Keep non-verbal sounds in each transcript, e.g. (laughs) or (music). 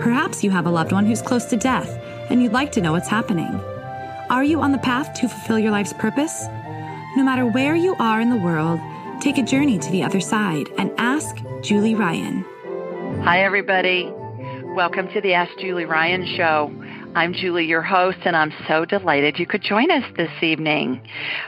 Perhaps you have a loved one who's close to death and you'd like to know what's happening. Are you on the path to fulfill your life's purpose? No matter where you are in the world, take a journey to the other side and ask Julie Ryan. Hi, everybody. Welcome to the Ask Julie Ryan Show. I'm Julie, your host, and I'm so delighted you could join us this evening.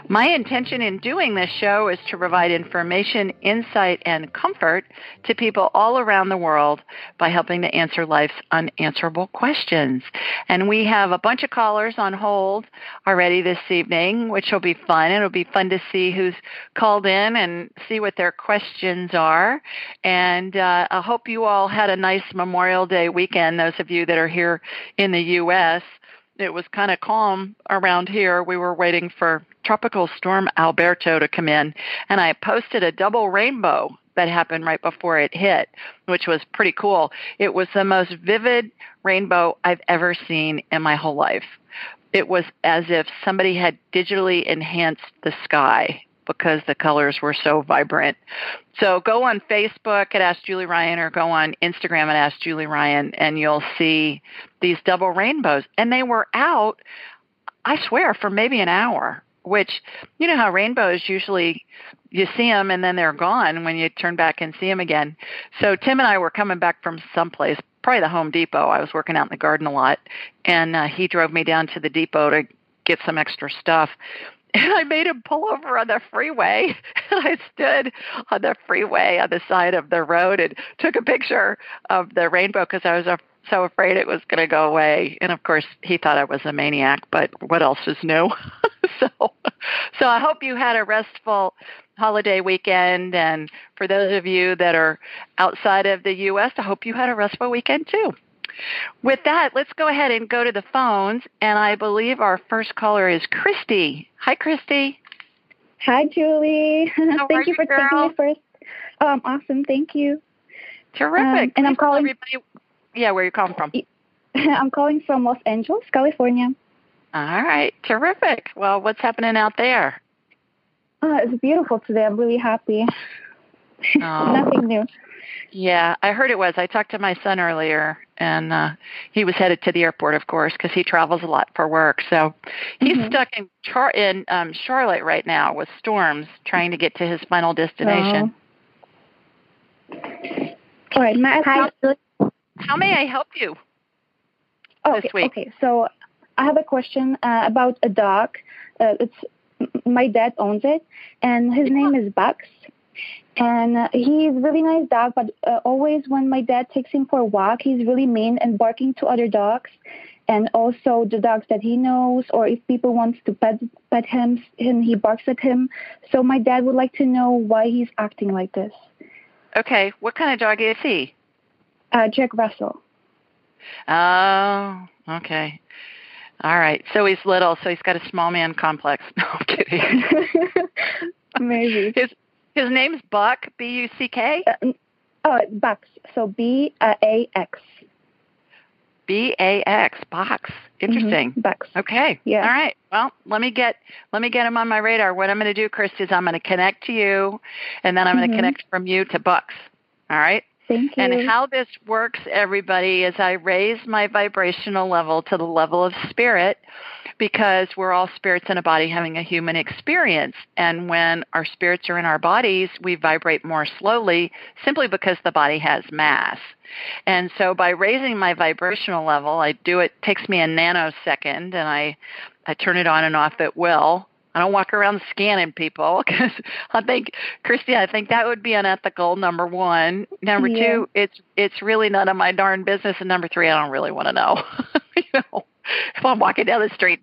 My intention in doing this show is to provide information, insight, and comfort to people all around the world by helping to answer life's unanswerable questions. And we have a bunch of callers on hold already this evening, which will be fun. It'll be fun to see who's called in and see what their questions are. And uh, I hope you all had a nice Memorial Day weekend, those of you that are here in the U.S. U.S., it was kind of calm around here. We were waiting for Tropical Storm Alberto to come in, and I posted a double rainbow that happened right before it hit, which was pretty cool. It was the most vivid rainbow I've ever seen in my whole life. It was as if somebody had digitally enhanced the sky because the colors were so vibrant. So go on Facebook at Ask Julie Ryan or go on Instagram at Ask Julie Ryan and you'll see these double rainbows. And they were out, I swear, for maybe an hour, which, you know how rainbows usually, you see them and then they're gone when you turn back and see them again. So Tim and I were coming back from someplace, probably the Home Depot. I was working out in the garden a lot. And uh, he drove me down to the depot to get some extra stuff and I made him pull over on the freeway. (laughs) And I stood on the freeway on the side of the road and took a picture of the rainbow because I was so afraid it was going to go away. And of course, he thought I was a maniac, but what else is new? (laughs) so, so I hope you had a restful holiday weekend. And for those of you that are outside of the U.S., I hope you had a restful weekend too. With that, let's go ahead and go to the phones. And I believe our first caller is Christy. Hi, Christy. Hi, Julie. (laughs) How thank you, for girl? taking me first. Um, awesome. Thank you. Terrific. Um, and I'm calling. Everybody, yeah, where are you calling from? (laughs) I'm calling from Los Angeles, California. All right. Terrific. Well, what's happening out there? Uh, it's beautiful today. I'm really happy. (laughs) Oh. Nothing new. Yeah, I heard it was. I talked to my son earlier, and uh, he was headed to the airport, of course, because he travels a lot for work. So he's Mhm. stuck in Char- in um, Charlotte right now with storms, trying to get to his final destination. All right. My Hi, How may I help you? okay, this week? Okay. So I have a question uh, about a dog. Uh, it's my dad owns it, and his name is Bucks. And uh, he's a really nice dog, but uh, always when my dad takes him for a walk, he's really mean and barking to other dogs, and also the dogs that he knows, or if people wants to pet pet him, and he barks at him. So my dad would like to know why he's acting like this. Okay, what kind of dog is he? Uh, Jack Russell. Oh, okay. All right. So he's little, so he's got a small man complex. (laughs) No, I'm kidding. (laughs) Maybe. His his name's Buck, B U C K. Uh, oh, Bucks. So B uh, A X. B A X box. Interesting. Mhm, Bucks. Okay. Yeah. All right. Well, let me get let me get him on my radar. What I'm going to do, Chris, is I'm going to connect to you, and then I'm going to connect from you to Bucks. All right. Thank you. And how this works, everybody, is I raise my vibrational level to the level of spirit because we're all spirits in a body having a human experience. And when our spirits are in our bodies, we vibrate more slowly simply because the body has mass. And so by raising my vibrational level, I do it takes me a nanosecond and I I turn it on and off at will. I don't walk around scanning people (laughs) because I think, Christy, I think that would be unethical. Number one. Number Yeah. two, it's it's really none of my darn business. And number three, I don't really want to know. (laughs) you know, if I'm walking down the street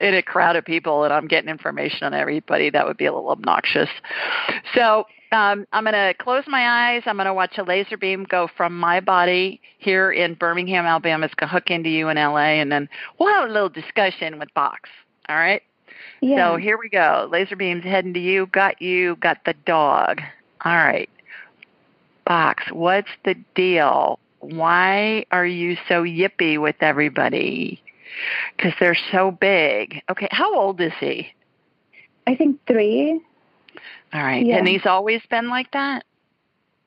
in a crowd of people and I'm getting information on everybody, that would be a little obnoxious. So Um, I'm going to close my eyes. I'm going to watch a laser beam go from my body here in Birmingham, Alabama. It's going to hook into you in LA, and then we'll have a little discussion with Box. All right? Yeah. So here we go. Laser beam's heading to you. Got you. Got the dog. All right. Box, what's the deal? Why are you so yippy with everybody? Because they're so big. Okay, how old is he? I think three. All right. Yeah. And he's always been like that?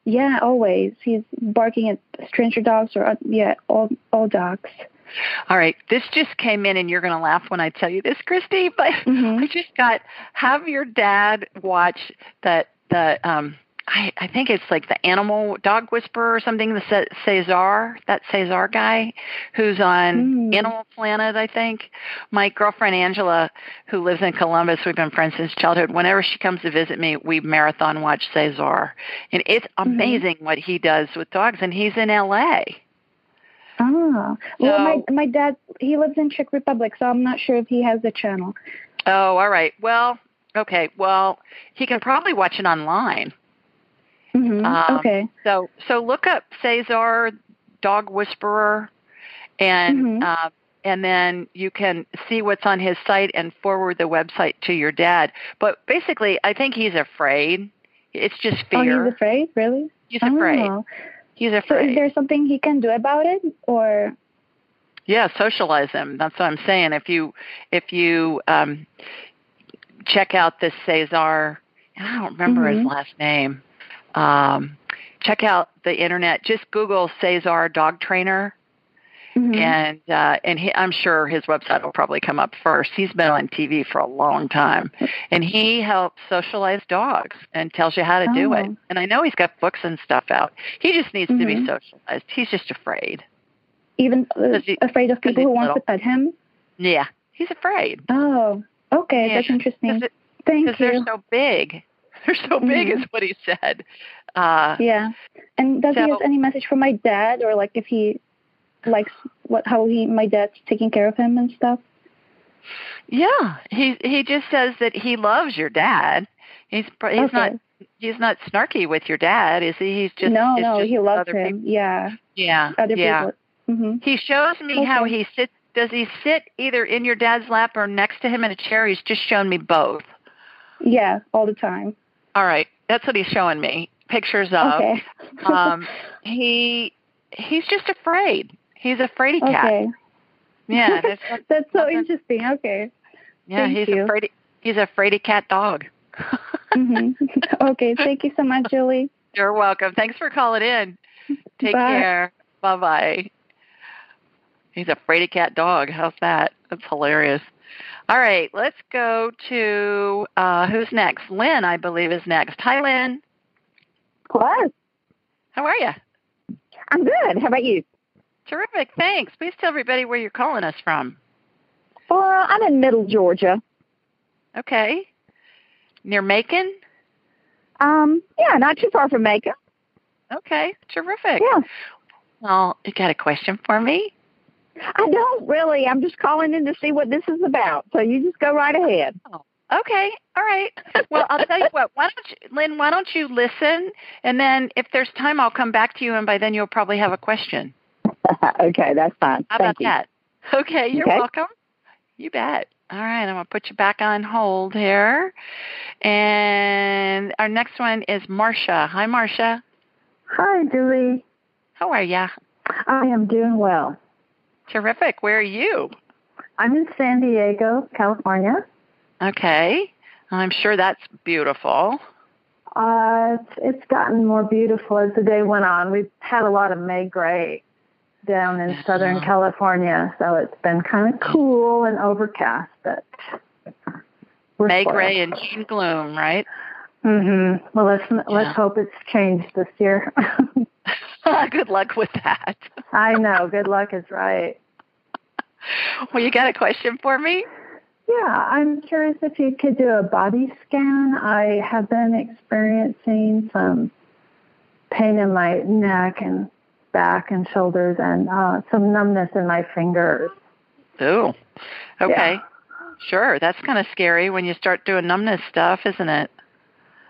Yeah, always. He's barking at stranger dogs or uh, yeah, all all dogs. All right. This just came in, and you're going to laugh when I tell you this, Christy. But (laughs) Mhm. I just got have your dad watch that the um. I, I think it's like the animal dog whisperer or something. The Ce- Cesar, that Cesar guy, who's on Mm. Animal Planet. I think my girlfriend Angela, who lives in Columbus, we've been friends since childhood. Whenever she comes to visit me, we marathon watch Cesar, and it's amazing what he does with dogs. And he's in L.A. Oh. Well, my So- my dad he lives in Czech Republic, so I'm not sure if he has the channel. Oh, all right. Well, okay. Well, he can probably watch it online. hmm Um, okay. So, so look up Cesar Dog Whisperer, and Mhm. uh, and then you can see what's on his site and forward the website to your dad. But basically, I think he's afraid. It's just fear. Oh, he's afraid, really? He's afraid. He's So is there something he can do about it, or? Yeah, socialize him. That's what I'm saying. If you if you um, check out this Cesar, I don't remember his Mhm. last name. Um, check out the internet. Just Google Cesar dog trainer, Mhm. and uh, and he, I'm sure his website will probably come up first. He's been on TV for a long time, and he helps socialize dogs and tells you how to do it. Oh. And I know he's got books and stuff out. He just needs to be Mhm. socialized. He's just afraid. Even uh, he- afraid of people who want little. to pet him? Yeah, he's afraid. Oh, okay, Yeah, that's interesting. Because Thank (laughs) they're so big. They're so big, Mhm. is what he said. Uh, Yeah. And does he So- have any message for my dad, or like if he likes what how he my dad's taking care of him and stuff? yeah, he he just says that he loves your dad. He's he's okay. not he's not snarky with your dad, is he? He's just no, it's no, just he loves other him. people. Yeah, Yeah, other yeah. people. hmm He shows me how he sits. Does he sit either in your dad's lap or next to him in a chair? He's just shown me both. Yeah, all the time. All right, that's what he's showing me pictures of. okay. um, he he's just afraid. He's a fraidy cat. okay. Yeah, (laughs) there's some- That's so interesting. Okay. Yeah, Thank he's you. a fraidy he's a fraidy cat dog. hmm (laughs) (laughs) okay. Thank you so much, Julie. You're welcome. Thanks for calling in. Take Bye. care. Bye bye. He's a fraidy cat dog. How's that? That's hilarious. All right, let's go to uh, who's next? Lynn, I believe, is next. Hi, Lynn. Hello. How are you? I'm good. How about you? Terrific. Thanks. Please tell everybody where you're calling us from. Well, I'm in Middle Georgia. Okay. Near Macon? Um, yeah, not too far from Macon. Okay. Terrific. Yeah. Well, you got a question for me? I don't really. I'm just calling in to see what this is about. So you just go right ahead. Okay. All right. Well, I'll tell you what. Why don't you, Lynn? Why don't you listen, and then if there's time, I'll come back to you, and by then you'll probably have a question. (laughs) okay, that's fine. How Thank about you. that? Okay. You're Okay. welcome. You bet. All right. I'm gonna put you back on hold here, and our next one is Marcia. Hi, Marcia. Hi, Julie. How are ya? I am doing well. Terrific. Where are you? I'm in San Diego, California. Okay. I'm sure that's beautiful. Uh, it's gotten more beautiful as the day went on. We've had a lot of May gray down in Southern. California, so it's been kind of cool and overcast. But we're May gray and June gloom, right? Mhm. Well, let's Yeah. let's hope it's changed this year. (laughs) Good luck with that. (laughs) I know. Good luck is right. (laughs) Well, you got a question for me? Yeah, I'm curious if you could do a body scan. I have been experiencing some pain in my neck and back and shoulders and uh, some numbness in my fingers. Ooh. Okay. Yeah. Sure. That's kind of scary when you start doing numbness stuff, isn't it?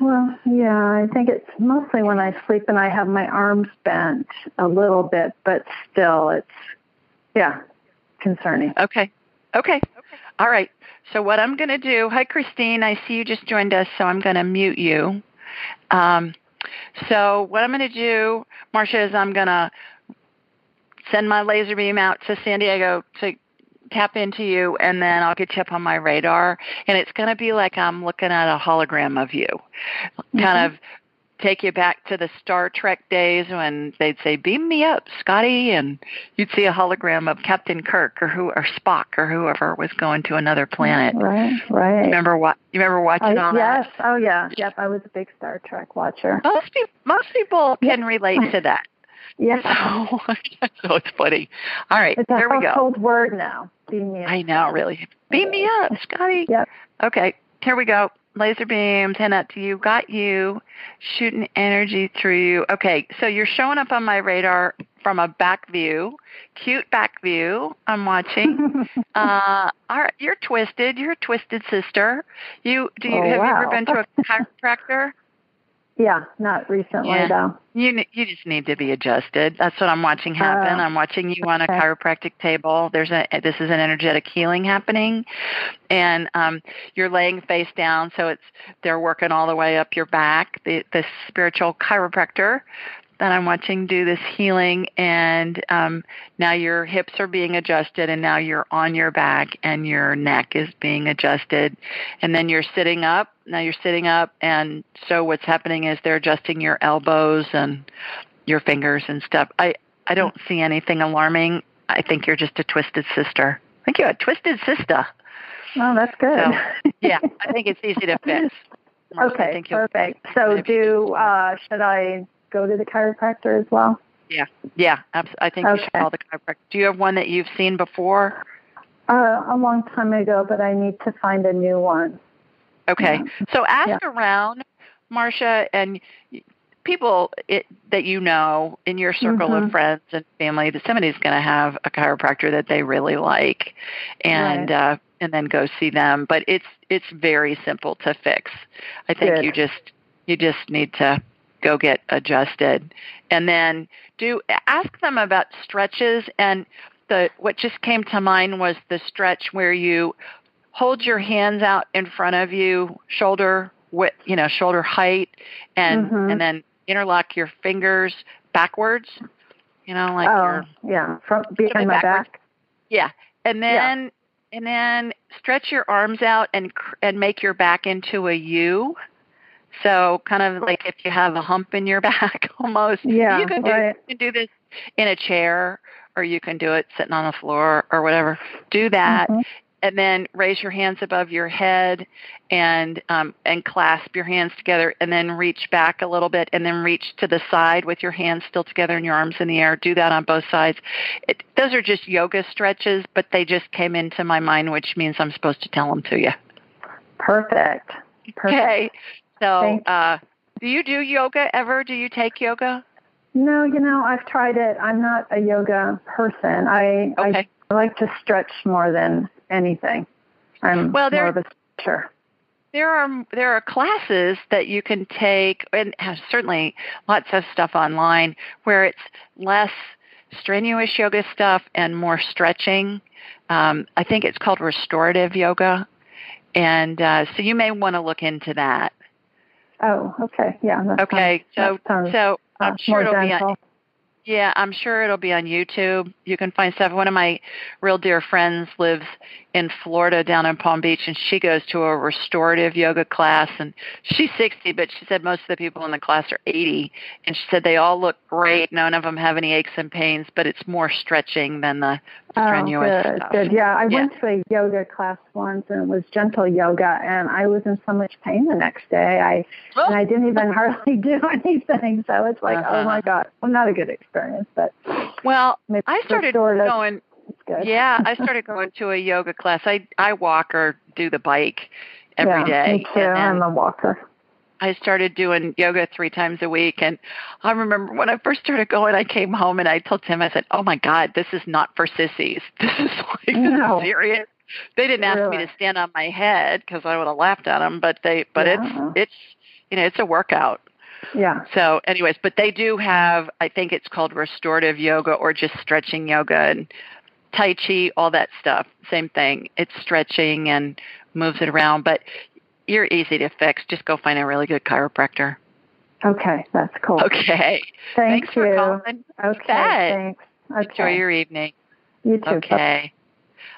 Well, yeah, I think it's mostly when I sleep and I have my arms bent a little bit, but still it's, yeah, concerning. Okay. Okay. Okay. All right. So what I'm going to do, hi Christine, I see you just joined us, so I'm going to mute you. Um, so what I'm going to do, Marcia, is I'm going to send my laser beam out to San Diego to tap into you and then I'll get you up on my radar and it's going to be like I'm looking at a hologram of you. Mm-hmm. Kind of take you back to the Star Trek days when they'd say, "Beam me up, Scotty," and you'd see a hologram of Captain Kirk or who or Spock or whoever was going to another planet. Right, right. You remember what? You remember watching uh, all yes. that? Oh, yeah. Yep. I was a big Star Trek watcher. Most people, most people can relate to that. (laughs) Yes. (laughs) So, so it's funny. All right, it's a here we go. household word now. Beam me up. I know, really. Beam me up, Scotty. Yep. Okay, here we go. Laser beam, 10 up to you, got you, shooting energy through you. Okay, so you're showing up on my radar from a back view, cute back view. I'm watching. (laughs) uh, all right, you're twisted. You're a twisted sister. You do you oh, have wow. you ever been to a (laughs) chiropractor? Yeah, not recently yeah. though. You you just need to be adjusted. That's what I'm watching happen. Uh, I'm watching you okay. on a chiropractic table. There's a this is an energetic healing happening, and um, you're laying face down, so it's they're working all the way up your back. The the spiritual chiropractor that I'm watching do this healing, and um, now your hips are being adjusted, and now you're on your back, and your neck is being adjusted, and then you're sitting up. Now you're sitting up, and so what's happening is they're adjusting your elbows and your fingers and stuff. I I don't see anything alarming. I think you're just a twisted sister. I think you're a twisted sister. Oh, that's good. So, yeah, I think it's easy to fix. (laughs) Okay, perfect. So, do uh, should I go to the chiropractor as well? Yeah, yeah. I think okay. you should call the chiropractor. Do you have one that you've seen before? Uh, a long time ago, but I need to find a new one. Okay, Yeah. so ask Yeah. around, Marcia, and people it, that you know in your circle Mhm. of friends and family that somebody's going to have a chiropractor that they really like, and Right. uh, and then go see them. But it's it's very simple to fix. I think Good. you just you just need to go get adjusted, and then do ask them about stretches and the what just came to mind was the stretch where you hold your hands out in front of you, shoulder width, you know, shoulder height, and Mhm. and then interlock your fingers backwards. You know, like oh, your yeah, from behind my backwards. back. yeah, and then and then stretch your arms out and and make your back into a U. So kind of like if you have a hump in your (laughs) back, (laughs) almost. Yeah, you can do right. you can do this in a chair, or you can do it sitting on the floor or whatever. Do that, Mhm. and then raise your hands above your head and um, and clasp your hands together and then reach back a little bit and then reach to the side with your hands still together and your arms in the air do that on both sides it, those are just yoga stretches but they just came into my mind which means i'm supposed to tell them to you Perfect. Perfect. okay so uh, do you do yoga ever do you take yoga No, you know, I've tried it. I'm not a yoga person. I okay I like to stretch more than anything. I'm Well, there- more of a stretcher. there are there are classes that you can take and have certainly lots of stuff online where it's less strenuous yoga stuff and more stretching um, i think it's called restorative yoga and uh, so you may want to look into that Oh, okay. Yeah. Okay sounds, so sounds, so uh, i'm sure it'll be on, yeah i'm sure it'll be on youtube you can find stuff one of my real dear friends lives in Florida down in Palm Beach and she goes to a restorative yoga class and she's 60 but she said most of the people in the class are 80 and she said they all look great none of them have any aches and pains but it's more stretching than the strenuous oh, good, stuff. good. Yeah, I Yeah. went to a yoga class once and it was gentle yoga and I was in so much pain the next day. I and I didn't even (laughs) hardly do anything. So it's like, Uh-huh. oh my God. Well not a good experience, but well maybe I started going it's good. yeah I (laughs) started going to a yoga class I I walk or do the bike every yeah, day Me too. and I'm a walker. I started doing yoga three times a week. And I remember when I first started going, I came home and I told Tim, I said, Oh my God, this is not for sissies. (laughs) This is like No. serious. They didn't ask me to stand on my head because I would have laughed at them, but they, but Yeah. it's, it's, you know, it's a workout. Yeah. So, anyways, but they do have, I think it's called restorative yoga or just stretching yoga and Tai Chi, all that stuff. Same thing. It's stretching and moves it around, but you're easy to fix. Just go find a really good chiropractor. Okay, that's cool. Okay. Thank Thanks you. for calling. Okay, bet. thanks. Okay. Enjoy your evening. You too. Okay.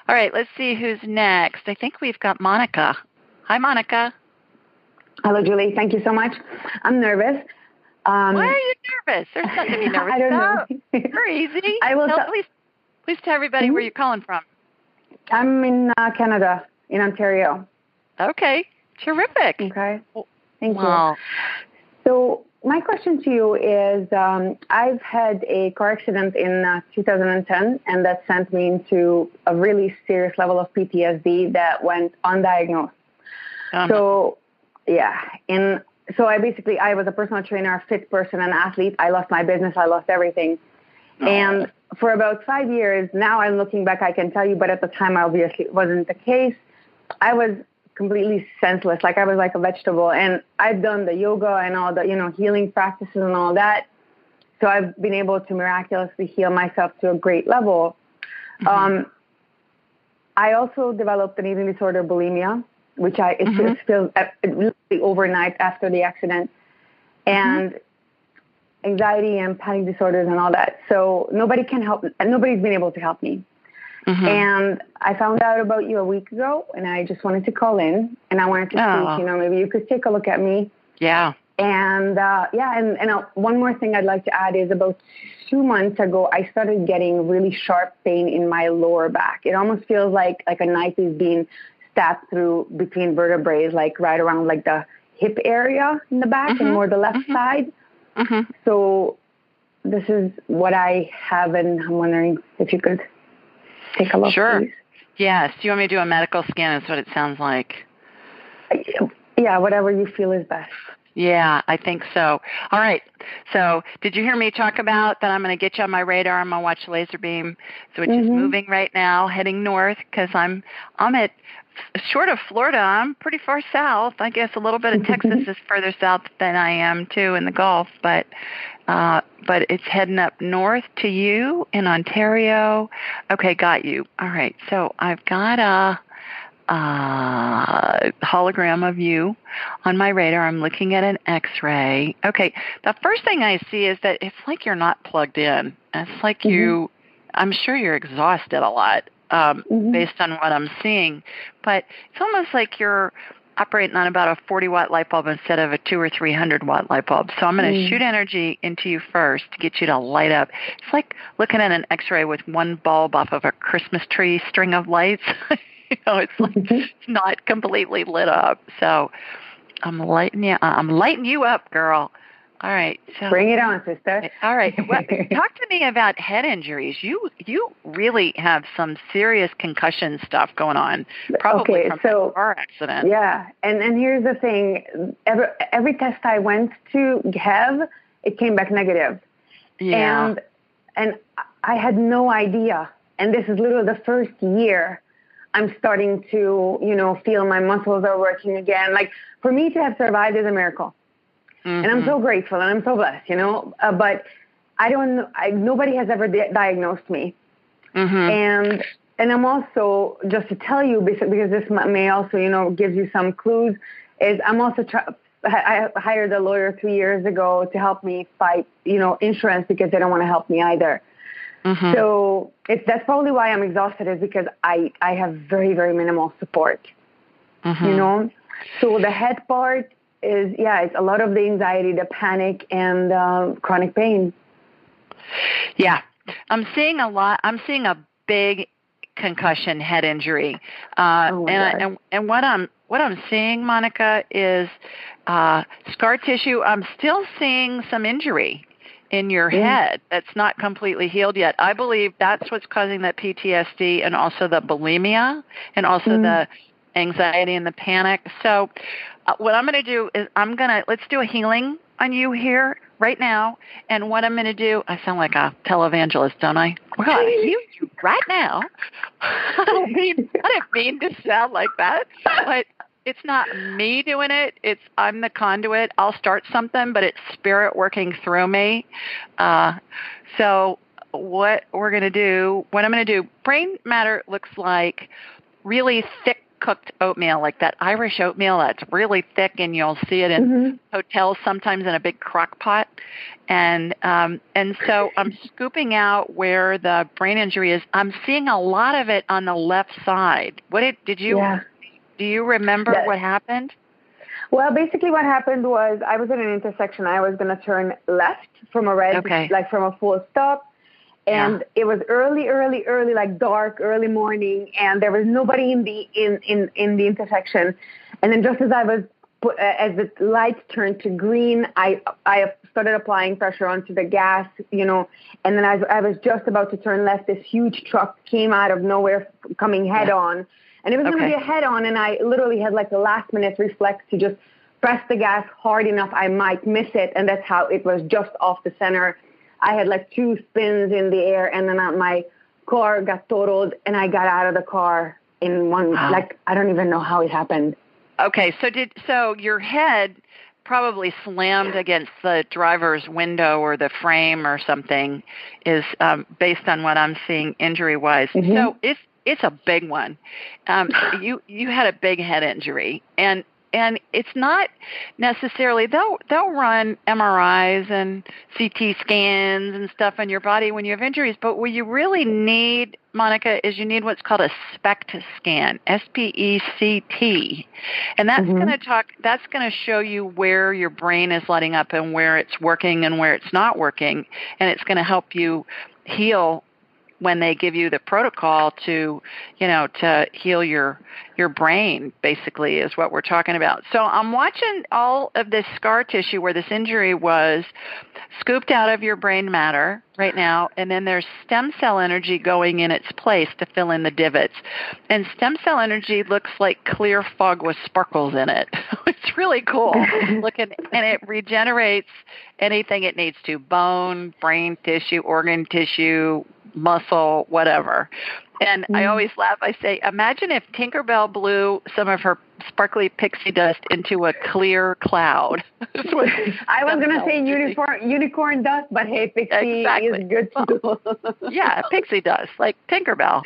All right, let's see who's next. I think we've got Monica. Hi, Monica. Hello, Julie. Thank you so much. I'm nervous. Um, Why are you nervous? There's nothing to be (laughs) nervous I don't about. know. You're easy. I will Tell- tell- please, tell everybody Mhm. where you're calling from. I'm in uh, Canada, in Ontario. Okay. Terrific. Okay. Thank Wow. you. So my question to you is, um, I've had a car accident in uh, 2010, and that sent me into a really serious level of PTSD that went undiagnosed. Um, So, yeah, and so I basically I was a personal trainer, a fit person, an athlete. I lost my business, I lost everything, and for about five years now, I'm looking back, I can tell you, but at the time, obviously, it wasn't the case. I was completely senseless, like I was like a vegetable, and I've done the yoga and all the you know healing practices and all that. So I've been able to miraculously heal myself to a great level. Um, I also developed an eating disorder, bulimia, which I it, Mhm. feels uh, it literally overnight after the accident, and anxiety and panic disorders and all that. So nobody can help. Nobody's been able to help me. mhm. And I found out about you a week ago, and I just wanted to call in, and I wanted to see, Oh. if, you know, maybe you could take a look at me. yeah. And uh, yeah, and, and uh, one more thing I'd like to add is about two months ago, I started getting really sharp pain in my lower back. It almost feels like like a knife is being stabbed through between vertebrae, like right around like the hip area in the back Mhm. and more the left Mhm. side. Hmm So this is what I have, and I'm wondering if you could take a look, Sure. please. Yes. Do you want me to do a medical scan? Is what it sounds like. Yeah, whatever you feel is best. Yeah, I think so. All right. So, did you hear me talk about that? I'm going to get you on my radar. I'm going to watch laser beam, so which is Mhm. moving right now, heading north because I'm I'm at short of Florida. I'm pretty far south. I guess a little bit of Texas (laughs) is further south than I am too in the Gulf, but uh, but it's heading up north to you in Ontario. Okay, got you. All right. So I've got a uh, hologram of you on my radar. I'm looking at an X-ray. Okay, the first thing I see is that it's like you're not plugged in. It's like you. I'm sure you're exhausted a lot um, Mhm. based on what I'm seeing, but it's almost like you're operating on about a 40 watt light bulb instead of a two or 300 watt light bulb. So I'm going to Mm. shoot energy into you first to get you to light up. It's like looking at an X-ray with one bulb off of a Christmas tree string of lights. (laughs) you know, it's like it's not completely lit up. So I'm lighting you. I'm lighting you up, girl. All right. So Bring it on, sister. all right. Well, (laughs) talk to me about head injuries. You you really have some serious concussion stuff going on, probably okay, from so a car accident. yeah, and and here's the thing: every every test I went to have, it came back negative, Yeah. and and I had no idea. And this is literally the first year I'm starting to you know feel my muscles are working again. Like for me to have survived is a miracle. And I'm so grateful and I'm so blessed, you know. Uh, but I don't. I, nobody has ever di- diagnosed me, Mhm. and and I'm also just to tell you because because this may also you know gives you some clues. Is I'm also try, I hired a lawyer three years ago to help me fight you know insurance because they don't want to help me either. Mhm. So it's that's probably why I'm exhausted is because I I have very very minimal support Mhm. you know so the head part is yeah it's a lot of the anxiety the panic and uh, chronic pain Yeah, I'm seeing a lot. I'm seeing a big concussion head injury, uh, Oh and, I, and and what I'm what I'm seeing, Monica, is uh, scar tissue. I'm still seeing some injury in your Mm. head that's not completely healed yet. I believe that's what's causing that PTSD and also the bulimia and also Mm. the anxiety and the panic. So, what I'm going to do is I'm going to let's do a healing on you here right now. And what I'm going to do, I sound like a televangelist, don't I? We're going (laughs) to heal you right now. I don't mean I didn't mean to sound like that, but it's not me doing it. It's I'm the conduit. I'll start something, but it's spirit working through me. Uh, so what we're going to do, what I'm going to do, brain matter looks like really thick cooked oatmeal, like that Irish oatmeal that's really thick, and you'll see it in mm-hmm. hotels sometimes in a big crock pot. And um, and so I'm scooping out where the brain injury is. I'm seeing a lot of it on the left side. What did did you yeah. do? You remember what happened? Well, basically, what happened was I was at an intersection. I was going to turn left from a red, okay. like from a full stop, and yeah. it was early early early like dark early morning and there was nobody in the in in in the intersection and then just as i was uh, as the lights turned to green i i started applying pressure onto the gas you know and then as i was just about to turn left this huge truck came out of nowhere coming head yeah. on and it was okay. going to be a head on and i literally had like the last minute reflex to just press the gas hard enough i might miss it and that's how it was just off the center I had like two spins in the air, and then my car got totaled, and I got out of the car in one. Wow. Like I don't even know how it happened. Okay, so did so your head probably slammed against the driver's window or the frame or something is um, based on what I'm seeing injury wise. Mm-hmm. So it's it's a big one. Um, you you had a big head injury, and and it's not necessarily they'll they'll run MRIs and CT scans and stuff on your body when you have injuries, but what you really need, Monica, is you need what's called a SPECT scan, S P E C T, and that's mm-hmm. going to talk. That's going to show you where your brain is lighting up and where it's working and where it's not working, and it's going to help you heal when they give you the protocol to, you know, to heal your your brain basically is what we're talking about. So I'm watching all of this scar tissue where this injury was scooped out of your brain matter right now and then there's stem cell energy going in its place to fill in the divots. And stem cell energy looks like clear fog with sparkles in it. (laughs) it's really cool (laughs) looking and it regenerates anything it needs to, bone, brain tissue, organ tissue, muscle, whatever. And mm. I always laugh. I say, imagine if Tinkerbell blew some of her sparkly pixie dust into a clear cloud. (laughs) (laughs) I was going to say unicorn, unicorn dust, but hey, pixie exactly. is good too. (laughs) yeah, pixie dust, like Tinkerbell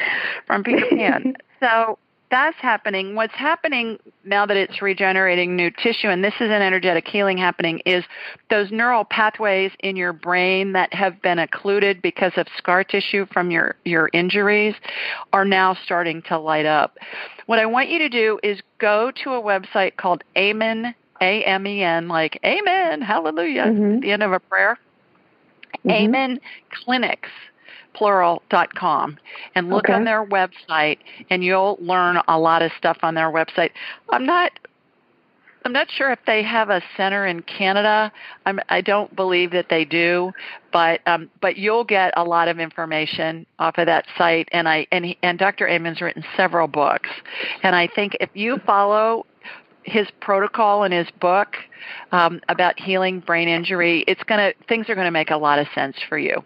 from Peter Pan. so that's happening. What's happening now that it's regenerating new tissue, and this is an energetic healing happening, is those neural pathways in your brain that have been occluded because of scar tissue from your, your injuries are now starting to light up. What I want you to do is go to a website called Amen, A M E N, like Amen, hallelujah, mm-hmm. the end of a prayer. Mm-hmm. Amen Clinics plural.com and look okay. on their website and you'll learn a lot of stuff on their website. I'm not I'm not sure if they have a center in Canada. I'm, I don't believe that they do, but um, but you'll get a lot of information off of that site. And I and he, and Dr. Amen's written several books, and I think if you follow his protocol in his book um, about healing brain injury, it's gonna things are gonna make a lot of sense for you.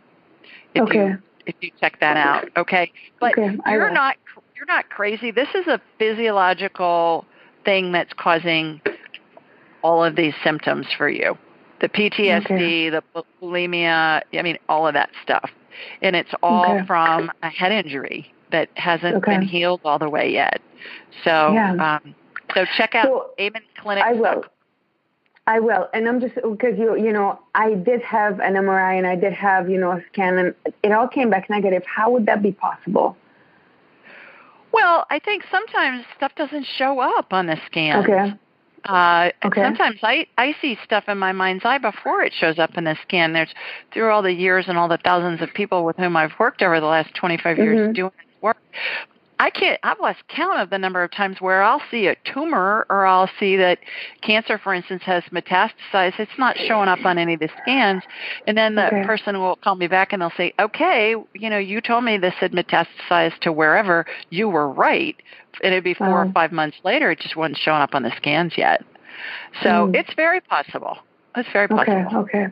If okay. You, if you check that out. Okay, but okay, you're not you're not crazy. This is a physiological thing that's causing all of these symptoms for you. The PTSD, okay. the bulimia, I mean, all of that stuff. And it's all okay. from a head injury that hasn't been healed all the way yet. So, yeah. um, so check out so Amen Clinic. I will. I will, and I'm just because you you know I did have an MRI and I did have you know a scan and it all came back negative. How would that be possible? Well, I think sometimes stuff doesn't show up on the scan. Okay. Uh, okay. Sometimes I I see stuff in my mind's eye before it shows up in the scan. There's through all the years and all the thousands of people with whom I've worked over the last 25 years mm-hmm. doing this work. I can't, I've lost count of the number of times where I'll see a tumor or I'll see that cancer, for instance, has metastasized. It's not showing up on any of the scans. And then the okay. person will call me back and they'll say, okay, you know, you told me this had metastasized to wherever. You were right. And it'd be 4 or five months later. It just wasn't showing up on the scans yet. So mm. it's very possible. It's very possible. Okay, okay.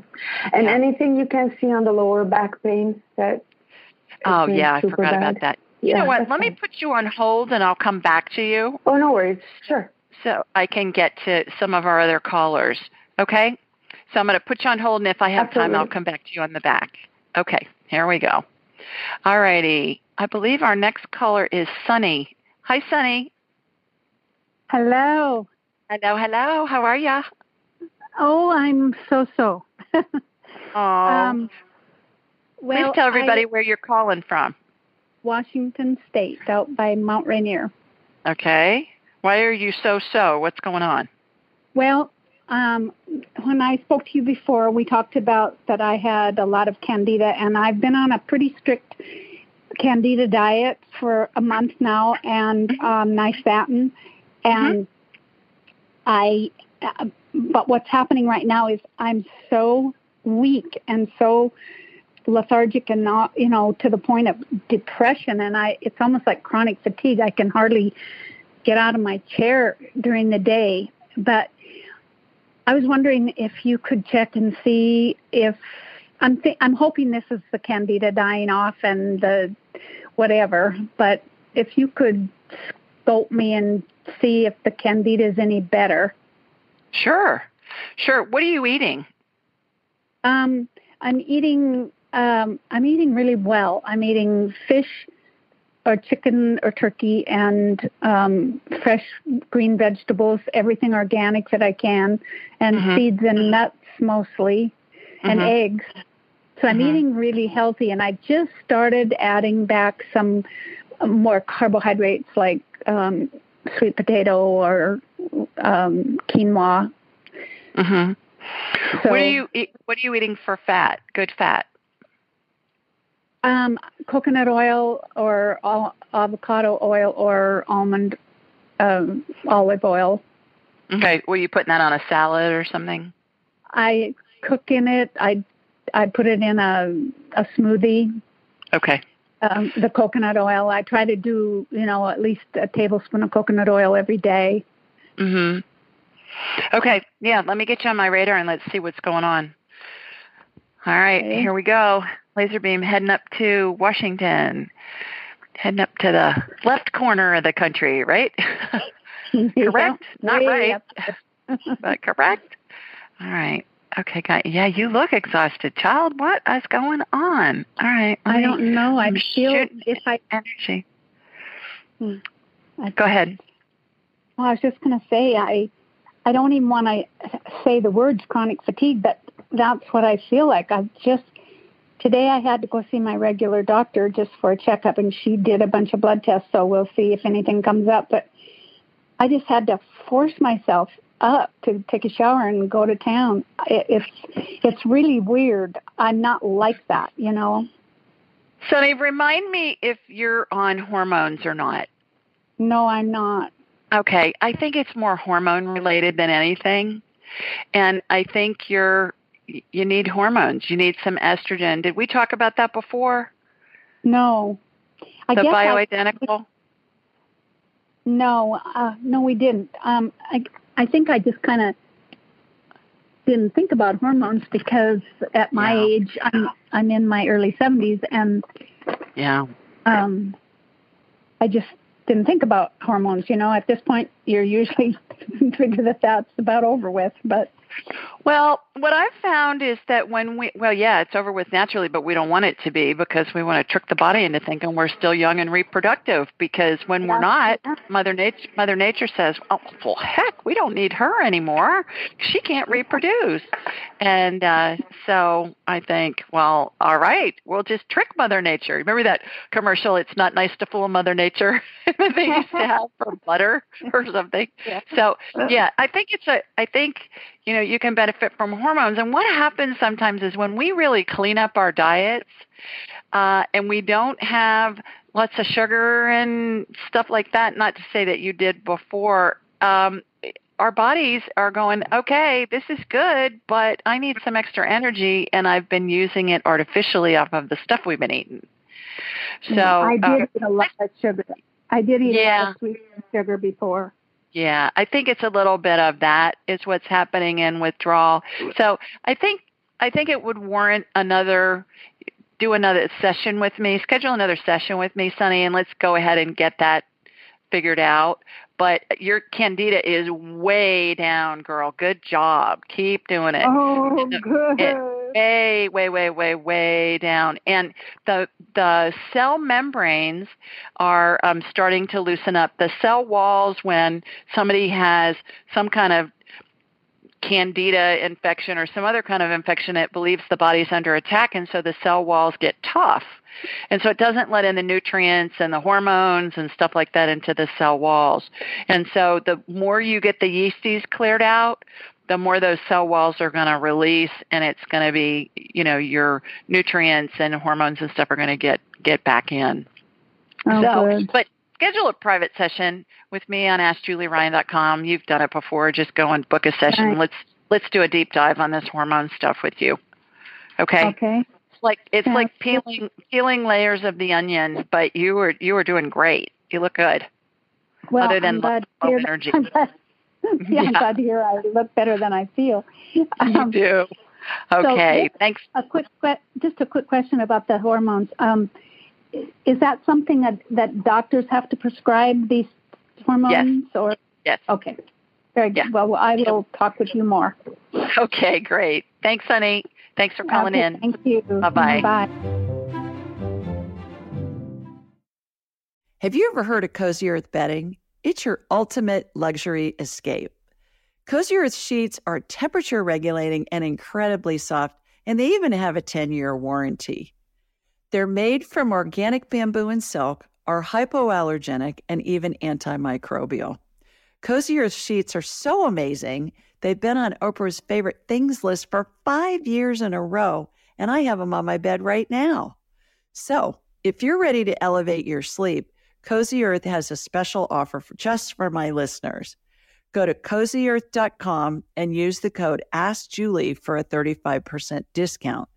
And yeah. anything you can see on the lower back pain that Oh yeah, I forgot bad? about that. You yeah, know what? Let me put you on hold and I'll come back to you. Oh, no worries. Sure. so I can get to some of our other callers. Okay? So I'm going to put you on hold, and if I have Absolutely. time, I'll come back to you on the back. Okay, here we go. All righty. I believe our next caller is Sunny. Hi, Sunny. Hello. Hello, hello. How are ya? Oh, I'm so so. Oh, (laughs) um, well, please tell everybody I, where you're calling from. Washington State, out by Mount Rainier. Okay. Why are you so so? What's going on? Well, um, when I spoke to you before, we talked about that I had a lot of candida, and I've been on a pretty strict candida diet for a month now, and um, nystatin, and I. Uh, but what's happening right now is I'm so weak and so lethargic and not, you know, to the point of depression, and I. It's almost like chronic fatigue. I can hardly get out of my chair during the day, but I was wondering if you could check and see if I'm th- I'm hoping this is the candida dying off and the whatever, but if you could scope me and see if the candida is any better. Sure. Sure. What are you eating? Um, I'm eating um, I'm eating really well. I'm eating fish or chicken or turkey and um, fresh green vegetables, everything organic that I can, and Mhm. seeds and nuts mostly, and Mhm. eggs. So I'm Mhm. eating really healthy, and I just started adding back some uh, more carbohydrates like um, sweet potato or um, quinoa. Mm-hmm. So, what are you What are you eating for fat? Good fat. Um, coconut oil or avocado oil or almond um, olive oil. Okay. Were you putting that on a salad or something? I cook in it. I I put it in a a smoothie. Okay. Um, the coconut oil. I try to do you know at least a tablespoon of coconut oil every day. Mm-hmm. Okay. Yeah. Let me get you on my radar and let's see what's going on. All right. Okay. Here we go. Laser beam heading up to Washington. Heading up to the left corner of the country, right? (laughs) Correct? Not right. (laughs) but correct? All right. Okay, got Yeah, you look exhausted, child. What is going on? All right. I don't know. I I'm feel if I. energy. Hmm. I Go ahead. Well, I was just going to say I I don't even want to say the words chronic fatigue, but that's what I feel like. I've just today I had to go see my regular doctor just for a checkup, and she did a bunch of blood tests, so we'll see if anything comes up. But I just had to force myself up to take a shower and go to town. It's it's really weird. I'm not like that, you know. Sunny, remind me if you're on hormones or not. No, I'm not. Okay, I think it's more hormone related than anything. And I think you're you need hormones. You need some estrogen. Did we talk about that before? No. I the guess I, bioidentical? No, uh, no, we didn't. Um, I, I think I just kind of didn't think about hormones because at my Yeah. age, I'm I'm in my early seventies, and yeah. um, I just didn't think about hormones. You know, at this point, you're usually (laughs) figure that that's about over with. But Well, what I've found is that when we, well, yeah, it's over with naturally, but we don't want it to be because we want to trick the body into thinking we're still young and reproductive. Because when we're not, Mother Nature, Mother Nature says, "Oh, well, heck, we don't need her anymore. She can't reproduce." And uh, so I think, well, all right, we'll just trick Mother Nature. Remember that commercial? It's not nice to fool Mother Nature (laughs) they used to (laughs) have for butter or something. Yeah. So yeah, I think it's a. I think you know you can benefit from hormones. And what happens sometimes is when we really clean up our diets uh, and we don't have lots of sugar and stuff like that. Not to say that you did before. Um, our bodies are going, okay, this is good, but I need some extra energy, and I've been using it artificially off of the stuff we've been eating. So I uh, did eat a lot of sugar. I did eat a lot of sweet sugar before. Yeah, I think it's a little bit of that is what's happening in withdrawal. So I think I think it would warrant another do another session with me, schedule another session with me, Sunny, and let's go ahead and get that figured out. but your candida is way down, girl. Good job. Keep doing it. Oh, good. It, way, way, way, way, way down. And the the cell membranes are um, starting to loosen up. The cell walls, when somebody has some kind of candida infection or some other kind of infection, it believes the body's under attack, and so the cell walls get tough. And so it doesn't let in the nutrients and the hormones and stuff like that into the cell walls. And so the more you get the yeasties cleared out, the more those cell walls are going to release and it's going to be, you know, your nutrients and hormones and stuff are going to get get back in. Oh, so, good. but schedule a private session with me on askjulieryan.com. You've done it before. Just go and book a session. Right. Let's let's do a deep dive on this hormone stuff with you. Okay? Okay. It's like it's Sounds like peeling peeling layers of the onion, but you were you were doing great. You look good. Well, other than I'm glad low energy. I'm glad, (laughs) yeah, I'm glad to hear I look better than I feel. you Um, do. Okay. Thanks. a quick just a quick question about the hormones. Um, is that something that, that doctors have to prescribe these hormones or Yes. okay. Very good. Yeah. Well, I will talk with you more. Okay, great. Thanks, honey. Thanks for calling Okay, in. Thank you. Bye-bye. Bye. Have you ever heard of Cozy Earth bedding? It's your ultimate luxury escape. Cozy Earth sheets are temperature regulating and incredibly soft, and they even have a 10 year warranty. They're made from organic bamboo and silk, are hypoallergenic, and even antimicrobial. Cozy Earth sheets are so amazing, they've been on Oprah's favorite things list for five years in a row, and I have them on my bed right now. So, if you're ready to elevate your sleep, Cozy Earth has a special offer for just for my listeners. Go to cozyearth.com and use the code AskJulie for a 35% discount.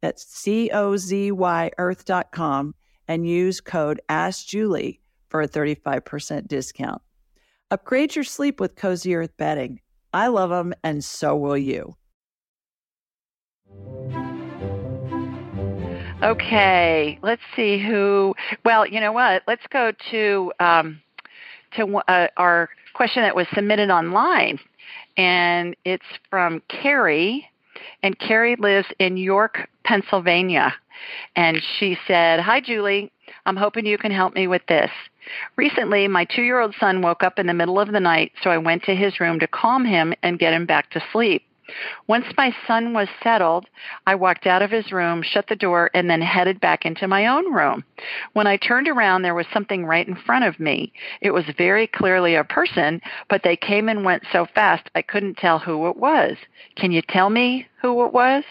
That's C O Z Y earth.com and use code AskJulie for a 35% discount. Upgrade your sleep with Cozy Earth bedding. I love them, and so will you. Okay, let's see who. Well, you know what? Let's go to um, to uh, our question that was submitted online, and it's from Carrie, and Carrie lives in York, Pennsylvania, and she said, "Hi, Julie. I'm hoping you can help me with this. Recently, my two-year-old son woke up in the middle of the night, so I went to his room to calm him and get him back to sleep." Once my son was settled, I walked out of his room, shut the door, and then headed back into my own room. When I turned around, there was something right in front of me. It was very clearly a person, but they came and went so fast I couldn't tell who it was. Can you tell me who it was?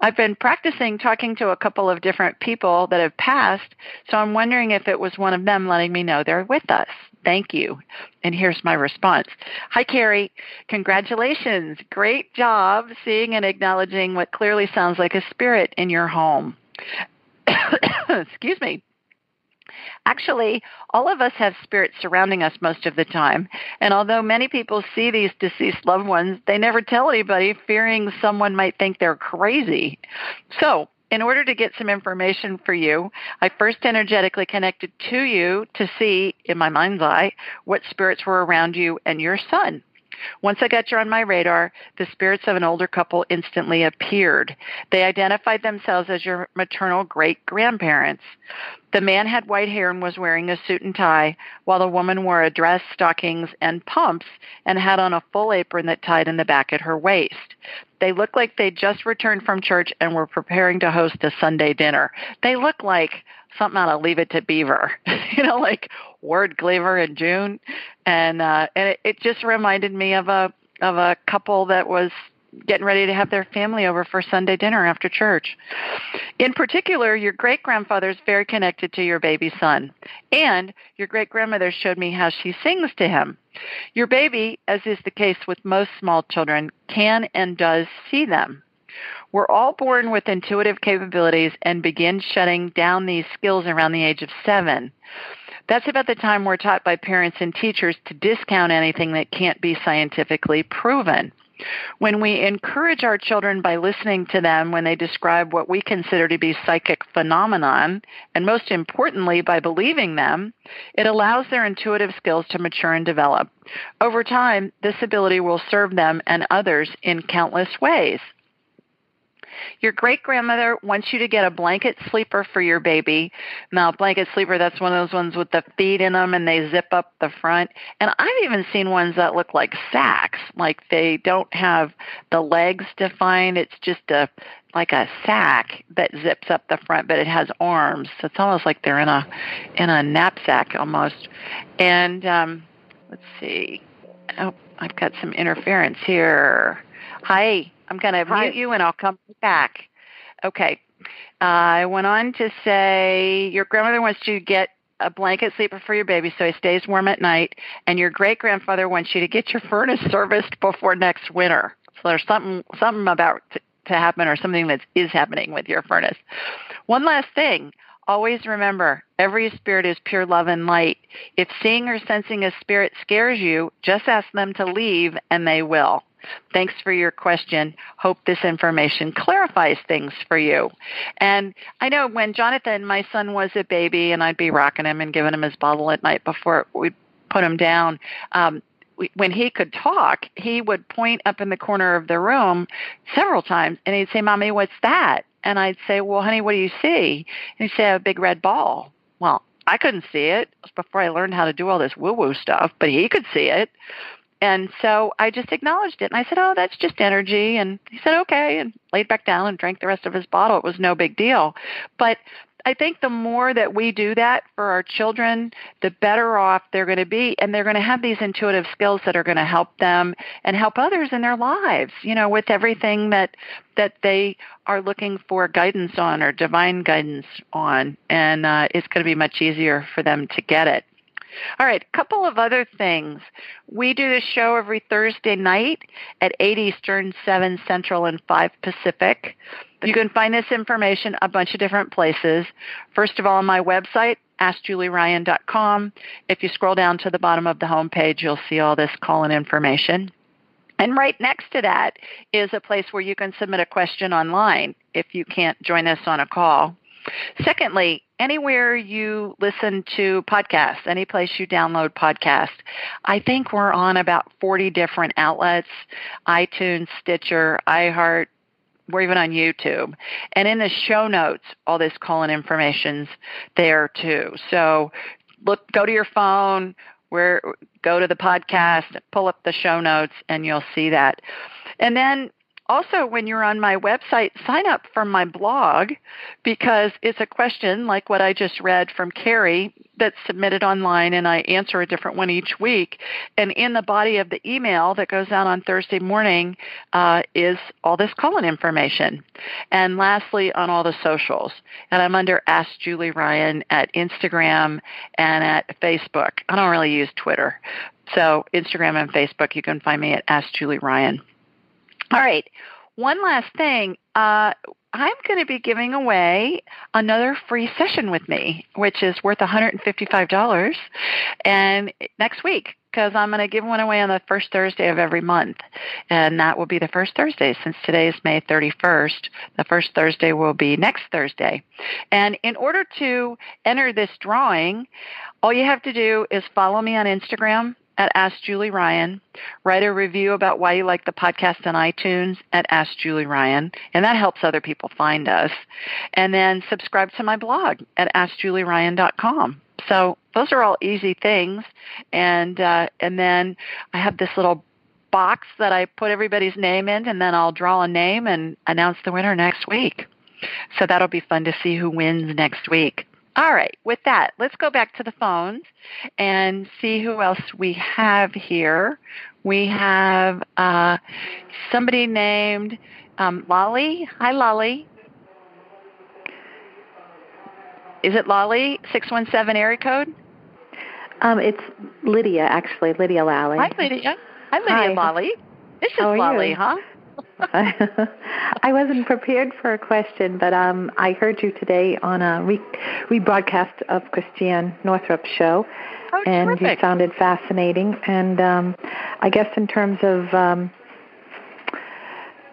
I've been practicing talking to a couple of different people that have passed, so I'm wondering if it was one of them letting me know they're with us. Thank you. And here's my response. Hi, Carrie. Congratulations. Great job seeing and acknowledging what clearly sounds like a spirit in your home. (coughs) Excuse me. Actually, all of us have spirits surrounding us most of the time. And although many people see these deceased loved ones, they never tell anybody, fearing someone might think they're crazy. So, in order to get some information for you, I first energetically connected to you to see, in my mind's eye, what spirits were around you and your son. Once I got you on my radar, the spirits of an older couple instantly appeared. They identified themselves as your maternal great grandparents. The man had white hair and was wearing a suit and tie, while the woman wore a dress, stockings, and pumps and had on a full apron that tied in the back at her waist. They looked like they just returned from church and were preparing to host a Sunday dinner. They look like something out of Leave It to Beaver, (laughs) you know, like Ward Cleaver and June, and uh, and it, it just reminded me of a of a couple that was getting ready to have their family over for Sunday dinner after church. In particular, your great grandfather is very connected to your baby son, and your great grandmother showed me how she sings to him. Your baby, as is the case with most small children, can and does see them. We're all born with intuitive capabilities and begin shutting down these skills around the age of seven. That's about the time we're taught by parents and teachers to discount anything that can't be scientifically proven. When we encourage our children by listening to them when they describe what we consider to be psychic phenomenon, and most importantly, by believing them, it allows their intuitive skills to mature and develop. Over time, this ability will serve them and others in countless ways. Your great grandmother wants you to get a blanket sleeper for your baby. Now, a blanket sleeper, that's one of those ones with the feet in them and they zip up the front. And I've even seen ones that look like sacks, like they don't have the legs defined. It's just a like a sack that zips up the front, but it has arms. So it's almost like they're in a in a knapsack almost. And um, let's see. Oh, I've got some interference here. Hi. I'm going to mute you and I'll come back. Okay. Uh, I went on to say your grandmother wants you to get a blanket sleeper for your baby so he stays warm at night, and your great grandfather wants you to get your furnace (laughs) serviced before next winter. So there's something something about to, to happen or something that is happening with your furnace. One last thing. Always remember, every spirit is pure love and light. If seeing or sensing a spirit scares you, just ask them to leave and they will. Thanks for your question. Hope this information clarifies things for you. And I know when Jonathan, my son, was a baby, and I'd be rocking him and giving him his bottle at night before we put him down. Um, when he could talk, he would point up in the corner of the room several times, and he'd say, "Mommy, what's that?" And I'd say, "Well, honey, what do you see?" And he'd say, "A big red ball." Well, I couldn't see it. It was before I learned how to do all this woo-woo stuff, but he could see it. And so I just acknowledged it. And I said, Oh, that's just energy. And he said, Okay. And laid back down and drank the rest of his bottle. It was no big deal. But I think the more that we do that for our children, the better off they're going to be. And they're going to have these intuitive skills that are going to help them and help others in their lives, you know, with everything that, that they are looking for guidance on or divine guidance on. And uh, it's going to be much easier for them to get it. All right, a couple of other things. We do this show every Thursday night at 8 Eastern, 7 Central, and 5 Pacific. You can find this information a bunch of different places. First of all, on my website, AskJulieRyan.com. If you scroll down to the bottom of the homepage, you'll see all this call-in information. And right next to that is a place where you can submit a question online if you can't join us on a call. Secondly, anywhere you listen to podcasts, any place you download podcasts, I think we're on about 40 different outlets iTunes, Stitcher, iHeart, we're even on YouTube. And in the show notes, all this call-in information's there too. So look, go to your phone, where go to the podcast, pull up the show notes, and you'll see that. And then also, when you're on my website, sign up for my blog because it's a question like what I just read from Carrie that's submitted online, and I answer a different one each week. And in the body of the email that goes out on Thursday morning uh, is all this call-in information. And lastly, on all the socials. And I'm under Ask Julie Ryan at Instagram and at Facebook. I don't really use Twitter. So Instagram and Facebook, you can find me at Ask Julie Ryan. All right. One last thing. Uh, I'm going to be giving away another free session with me, which is worth $155 and next week because I'm going to give one away on the first Thursday of every month. And that will be the first Thursday since today is May 31st. The first Thursday will be next Thursday. And in order to enter this drawing, all you have to do is follow me on Instagram at Ask Julie Ryan. Write a review about why you like the podcast on iTunes at Ask Julie Ryan, and that helps other people find us. And then subscribe to my blog at AskJulieRyan.com. So those are all easy things, and uh, and then I have this little box that I put everybody's name in, and then I'll draw a name and announce the winner next week. So that'll be fun to see who wins next week. All right, with that, let's go back to the phones and see who else we have here. We have uh, somebody named um, Lolly. Hi, Lolly. Is it Lolly? 617 area code? Um, it's Lydia, actually, Lydia Lally. Hi, Lydia. Hi, Lydia Hi. Lolly. This is Lolly, you? huh? I wasn't prepared for a question, but um, I heard you today on a re- rebroadcast of Christiane Northrup's show, Oh, and terrific. you sounded fascinating. And um, I guess in terms of um,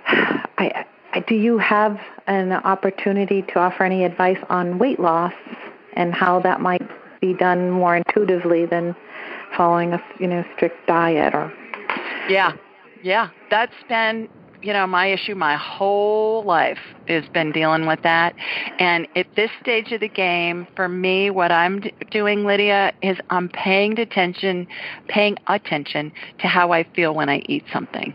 I, I, do you have an opportunity to offer any advice on weight loss and how that might be done more intuitively than following a you know strict diet or? Yeah, yeah, that's been you know, my issue my whole life has been dealing with that. And at this stage of the game, for me, what I'm d- doing, Lydia, is I'm paying attention, paying attention to how I feel when I eat something,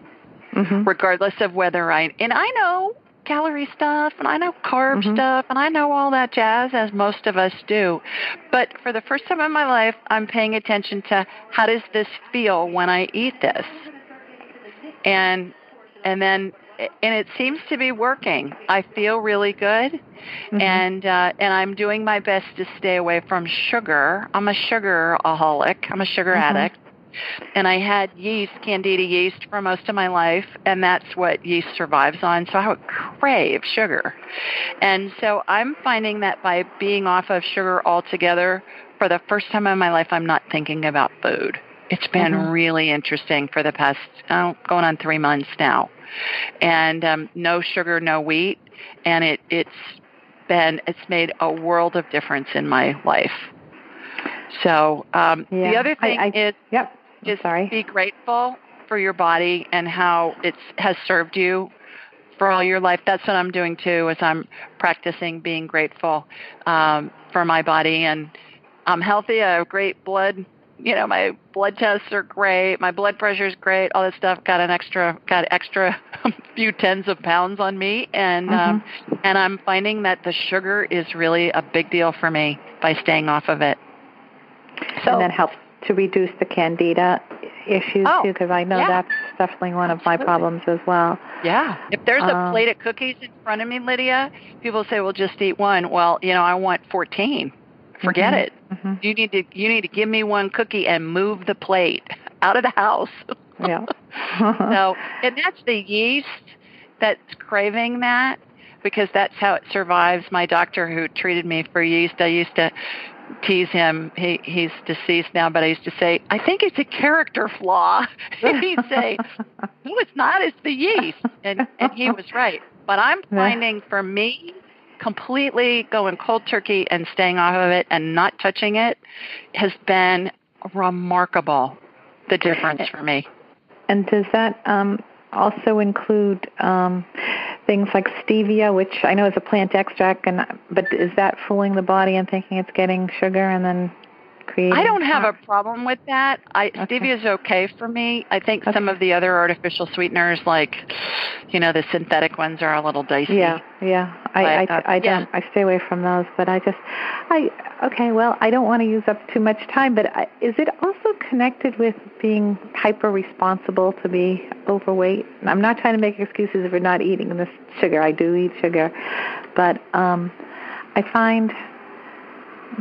mm-hmm. regardless of whether I, and I know calorie stuff and I know carb mm-hmm. stuff and I know all that jazz as most of us do. But for the first time in my life, I'm paying attention to how does this feel when I eat this? And and then and it seems to be working. I feel really good, mm-hmm. and uh, and I'm doing my best to stay away from sugar. I'm a sugaraholic. I'm a sugar mm-hmm. addict, and I had yeast, candida yeast, for most of my life, and that's what yeast survives on. So I would crave sugar, and so I'm finding that by being off of sugar altogether, for the first time in my life, I'm not thinking about food. It's been mm-hmm. really interesting for the past oh, going on three months now, and um, no sugar, no wheat, and it it's been it's made a world of difference in my life. So um, yeah. the other thing I, I, is yep. is sorry. be grateful for your body and how it has served you for all your life. That's what I'm doing too. Is I'm practicing being grateful um, for my body and I'm healthy. I have great blood you know, my blood tests are great, my blood pressure is great, all this stuff. Got an extra, got extra (laughs) few tens of pounds on me, and um, mm-hmm. um, and I'm finding that the sugar is really a big deal for me by staying off of it. So and that helps to reduce the candida issues oh, too, because I know yeah. that's definitely one of my problems as well. Yeah. If there's a um, plate of cookies in front of me, Lydia, people say, "Well, just eat one." Well, you know, I want 14 forget mm-hmm. it. Mm-hmm. You need to you need to give me one cookie and move the plate (laughs) out of the house. yeah. (laughs) so, and that's the yeast that's craving that because that's how it survives. My doctor who treated me for yeast, I used to tease him. He he's deceased now, but I used to say, I think it's a character flaw. (laughs) and he'd say, No, it's not. It's the yeast, and and he was right. But I'm finding for me, completely going cold turkey and staying off of it and not touching it has been remarkable the difference for me. And does that um, also include um, things like stevia, which I know is a plant extract, and but is that fooling the body and thinking it's getting sugar and then creating? I don't have a problem with that. I okay. stevia is okay for me. I think okay. some of the other artificial sweeteners, like you know, the synthetic ones, are a little dicey. Yeah, yeah. I but, I, uh, I don't. I stay away from those. But I just, I okay. Well, I don't want to use up too much time. But I, is it also connected with being hyper responsible to be overweight? I'm not trying to make excuses for not eating this sugar. I do eat sugar, but um, I find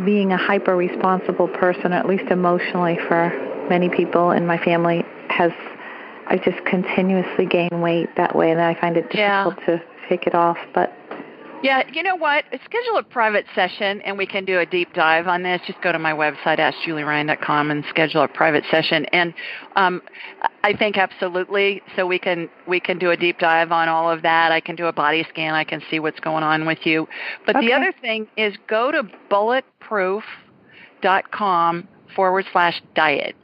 being a hyper responsible person, at least emotionally for many people in my family, has I just continuously gain weight that way, and I find it difficult yeah. to take it off. But yeah, you know what? Schedule a private session, and we can do a deep dive on this. Just go to my website, askjulieryan.com, and schedule a private session. And um, I think absolutely. So we can we can do a deep dive on all of that. I can do a body scan. I can see what's going on with you. But okay. the other thing is go to bulletproof.com forward slash diet.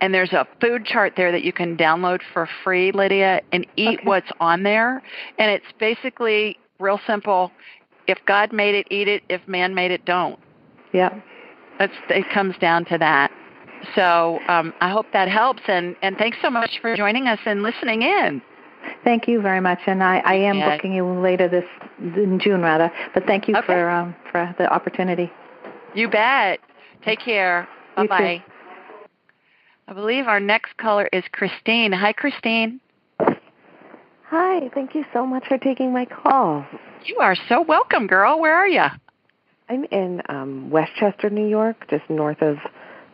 And there's a food chart there that you can download for free, Lydia, and eat okay. what's on there. And it's basically real simple. If God made it, eat it. If man made it, don't. Yeah. That's, it comes down to that. So um, I hope that helps. And, and thanks so much for joining us and listening in. Thank you very much, and I, I am Yeah. booking you later this in June rather. But thank you Okay. for um, for the opportunity. You bet. Take care. Bye bye. I believe our next caller is Christine. Hi, Christine. Hi, thank you so much for taking my call. You are so welcome, girl. Where are you? I'm in um, Westchester, New York, just north of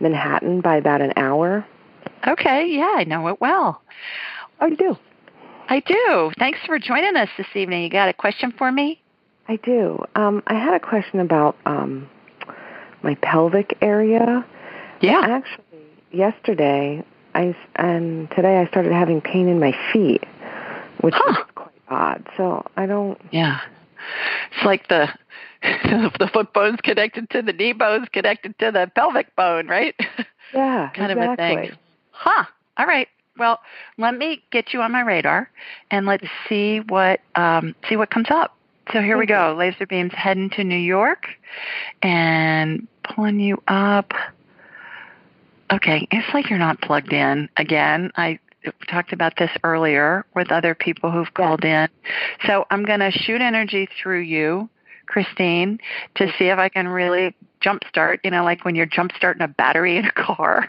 Manhattan by about an hour. Okay, yeah, I know it well. Oh, you do? I do. Thanks for joining us this evening. You got a question for me? I do. Um, I had a question about um, my pelvic area. Yeah. Actually, yesterday I and today I started having pain in my feet, which Huh. is quite odd. So I don't. Yeah, it's like the (laughs) the foot bone's connected to the knee bone's connected to the pelvic bone, right? (laughs) Yeah, kind exactly. of a thing. Huh. All right. Well, let me get you on my radar, and let's see what um, see what comes up. So here we go. Laser beams heading to New York, and pulling you up. Okay, it's like you're not plugged in again. I talked about this earlier with other people who've called in. So I'm going to shoot energy through you, Christine, to see if I can really jumpstart. You know, like when you're jumpstarting a battery in a (laughs) car,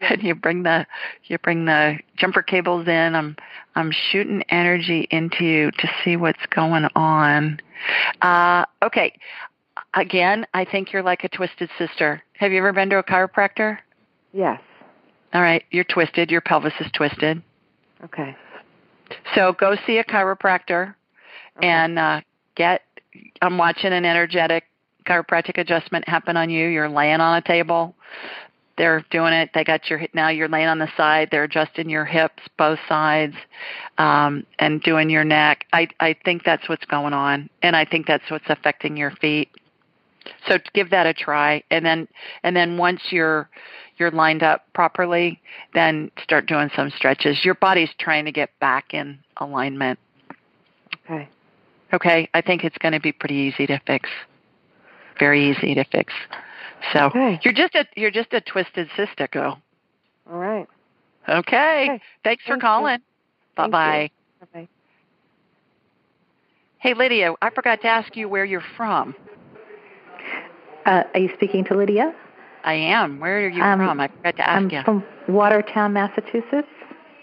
and you bring the you bring the jumper cables in. I'm I'm shooting energy into you to see what's going on. Uh, okay. Again, I think you're like a twisted sister. Have you ever been to a chiropractor? Yes. All right, you're twisted. Your pelvis is twisted. Okay. So go see a chiropractor Okay. and uh, get. I'm watching an energetic chiropractic adjustment happen on you. You're laying on a table. They're doing it. They got your now. You're laying on the side. They're adjusting your hips, both sides, um, and doing your neck. I I think that's what's going on, and I think that's what's affecting your feet. So give that a try, and then and then once you're you're lined up properly, then start doing some stretches. Your body's trying to get back in alignment. Okay. Okay, I think it's going to be pretty easy to fix. Very easy to fix. So Okay. you're just a you're just a twisted sister girl. All right. Okay. Okay. Thanks for Thank you. calling. Bye bye. you. Bye. Hey Lydia, I forgot to ask you where you're from. Uh, are you speaking to Lydia? I am. Where are you Um, from? I forgot to ask you. I'm you. from Watertown, Massachusetts.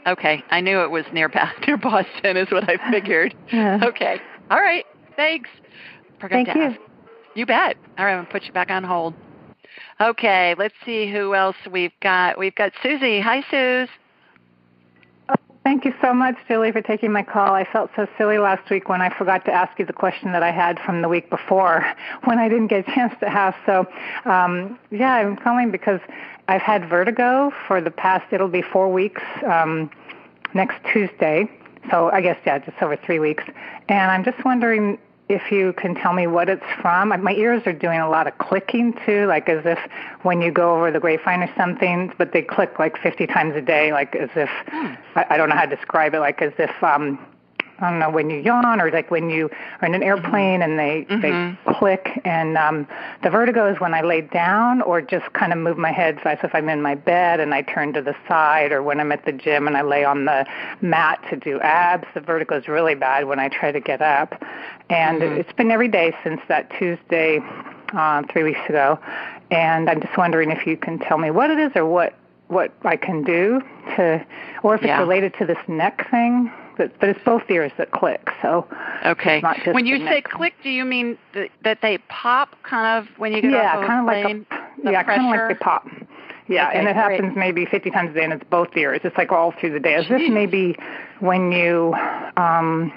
Okay, I knew it was near (laughs) near Boston, is what I (laughs) figured. Yeah. Okay. All right. Thanks. Forgot Thank to you. ask. You bet. All right, I'm gonna put you back on hold. Okay, let's see who else we've got. We've got Susie. Hi, Suze. Thank you so much, Julie, for taking my call. I felt so silly last week when I forgot to ask you the question that I had from the week before (laughs) when I didn't get a chance to ask. So, um, yeah, I'm calling because I've had vertigo for the past, it'll be four weeks um, next Tuesday. So I guess, yeah, just over three weeks. And I'm just wondering if you can tell me what it's from. My ears are doing a lot of clicking too, like as if when you go over the grapevine or something, but they click like 50 times a day, like as if, I, I don't know how to describe it, like as if, um, I don't know, when you yawn or like when you are in an airplane and they, they click. And um, the vertigo is when I lay down or just kind of move my head so if I'm in my bed and I turn to the side or when I'm at the gym and I lay on the mat to do abs. The vertigo is really bad when I try to get up. And it's been every day since that Tuesday uh, three weeks ago. And I'm just wondering if you can tell me what it is or what what I can do to, or if it's Yeah. related to this neck thing. But, but it's both ears that click. So Okay. not just When you say click, do you mean th- that they pop kind of when you get yeah, off of kind of like plane? a, yeah, kind of like pressure? they pop. Yeah, Okay, and it great. happens maybe 50 times a day, and it's both ears. It's like all through the day, as if maybe when you um,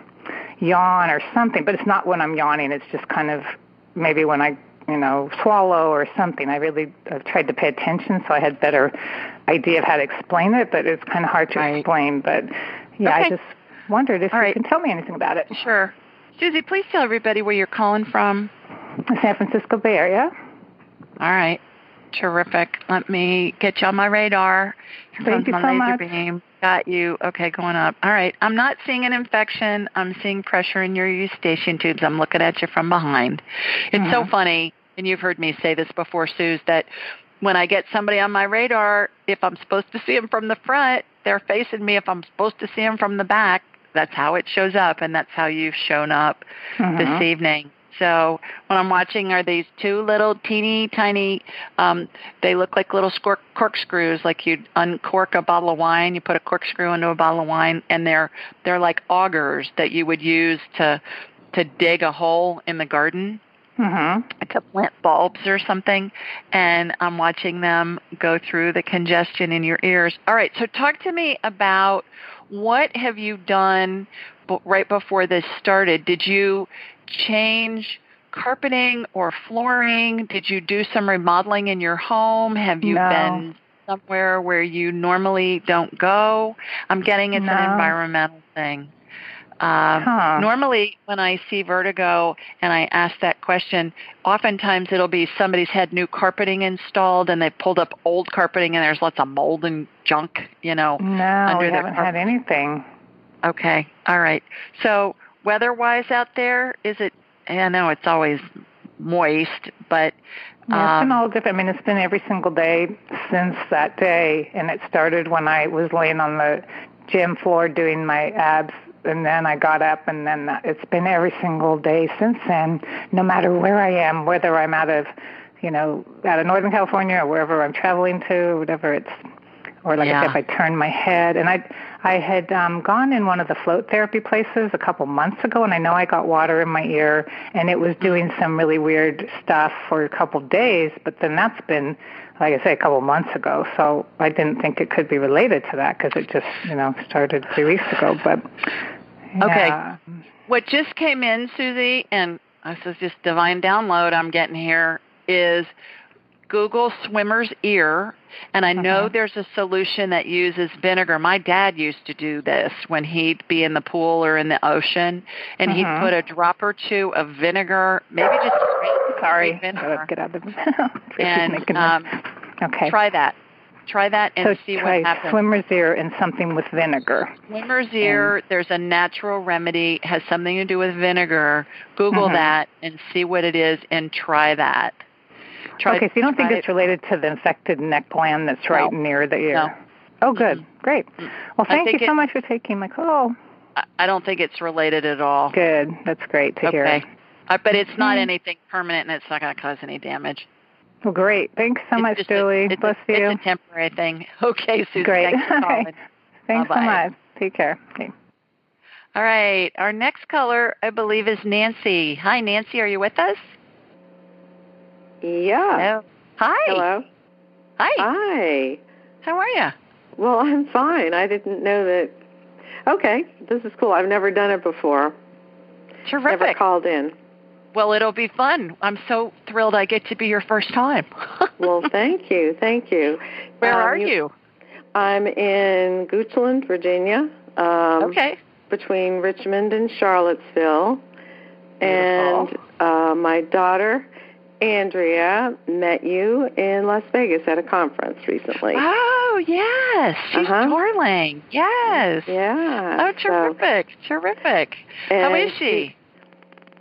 yawn or something, but it's not when I'm yawning. It's just kind of maybe when I, you know, swallow or something. I really I've tried to pay attention, so I had better idea of how to explain it, but it's kind of hard to Right. explain. But yeah, Okay. I just wondered if All you right. can tell me anything about it. Sure. Susie, please tell everybody where you're calling from. The San Francisco Bay Area. All right. Terrific. Let me get you on my radar. Here Thank you my so laser much. beam. Got you. Okay, going up. All right. I'm not seeing an infection. I'm seeing pressure in your eustachian tubes. I'm looking at you from behind. It's so Mhm. funny, and you've heard me say this before, Suze, that when I get somebody on my radar, if I'm supposed to see them from the front, they're facing me. If I'm supposed to see them from the back, that's how it shows up, and that's how you've shown up this Mhm. evening. So what I'm watching are these two little teeny tiny, um, they look like little scork, corkscrews, like you'd uncork a bottle of wine, you put a corkscrew into a bottle of wine, and they're they're like augers that you would use to to dig a hole in the garden Mhm. to plant bulbs or something, and I'm watching them go through the congestion in your ears. All right, so talk to me about what have you done b- right before this started? Did you change carpeting or flooring? Did you do some remodeling in your home? Have you No. been somewhere where you normally don't go? I'm getting it's No. an environmental thing. Um, Huh. Normally, when I see vertigo and I ask that question, oftentimes it'll be somebody's had new carpeting installed and they pulled up old carpeting and there's lots of mold and junk, you know. No, under we haven't carpet. had anything. Okay, all right. So, weather-wise out there, is it? I know it's always moist, but Yeah, it's been um, all different. I mean, it's been every single day since that day, and it started when I was laying on the gym floor doing my abs, and then I got up, and then it's been every single day since then. No matter where I am, whether I'm out of, you know, out of Northern California or wherever I'm traveling to, or whatever it's, or like I Yeah. said, if I turn my head, and I, I had um, gone in one of the float therapy places a couple months ago, and I know I got water in my ear, and it was doing some really weird stuff for a couple days. But then that's been, like I say, a couple months ago. So I didn't think it could be related to that because it just, you know, started three weeks ago. But Okay. what just came in, Susie, and this is just divine download I'm getting here, is Google swimmer's ear. And I know Okay. there's a solution that uses vinegar. My dad used to do this when he'd be in the pool or in the ocean, and he'd Mhm. put a drop or two of vinegar, maybe just Sorry, vinegar, get out of the. (laughs) and um, okay. try that. Try that and so see try what happens. swimmer's ear and something with vinegar. Swimmer's ear, there's a natural remedy, has something to do with vinegar. Google Mhm. that and see what it is and try that. Okay, so you don't think it's related to the infected neck gland that's right No. near the ear? No. Oh, good. Great. Well, thank you so it- much for taking my call. I- don't think it's related at all. Good. That's great to hear. Okay. Uh, but it's not Mhm. anything permanent and it's not going to cause any damage. Well, great. Thanks so It's much, a- Julie. it's Bless a, you. It's a temporary thing. (laughs) Okay, Susan. Great. Thanks (laughs) calling. Thanks so much. Take care. Okay. All right. Our next caller, I believe, is Nancy. Hi, Nancy. Are you with us? Yeah. Hello. Hi. Hello. Hi. Hi. How are you? Well, I'm fine. I didn't know that. Okay, this is cool. I've never done it before. Terrific. Never called in. Well, it'll be fun. I'm so thrilled I get to be your first time. (laughs) Well, thank you. Thank you. Where Um, are you? I'm in Goochland, Virginia. Um, Okay. Between Richmond and Charlottesville. And uh, my daughter, Andrea, met you in Las Vegas at a conference recently. Oh, yes. She's Uh-huh. darling. Yes. Yeah. Oh, so- terrific. Terrific. How is she?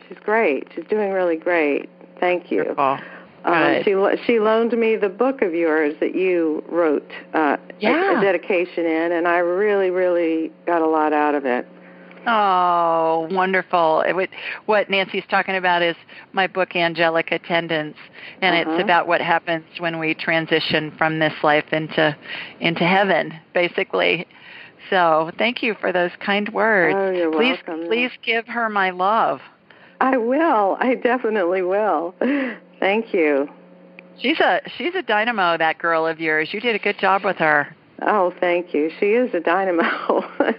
She's great. She's doing really great. Thank you. Wonderful. Um, she she loaned me the book of yours that you wrote uh, a- a, dedication in, and I really, really got a lot out of it. Oh, wonderful. Would, what Nancy's talking about is my book, Angelic Attendants, and Uh-huh. it's about what happens when we transition from this life into into heaven, basically. So thank you for those kind words. Oh, you're please, welcome. please give her my love. I will. I definitely will. Thank you. She's a she's a dynamo. That girl of yours. You did a good job with her. Oh, thank you. She is a dynamo.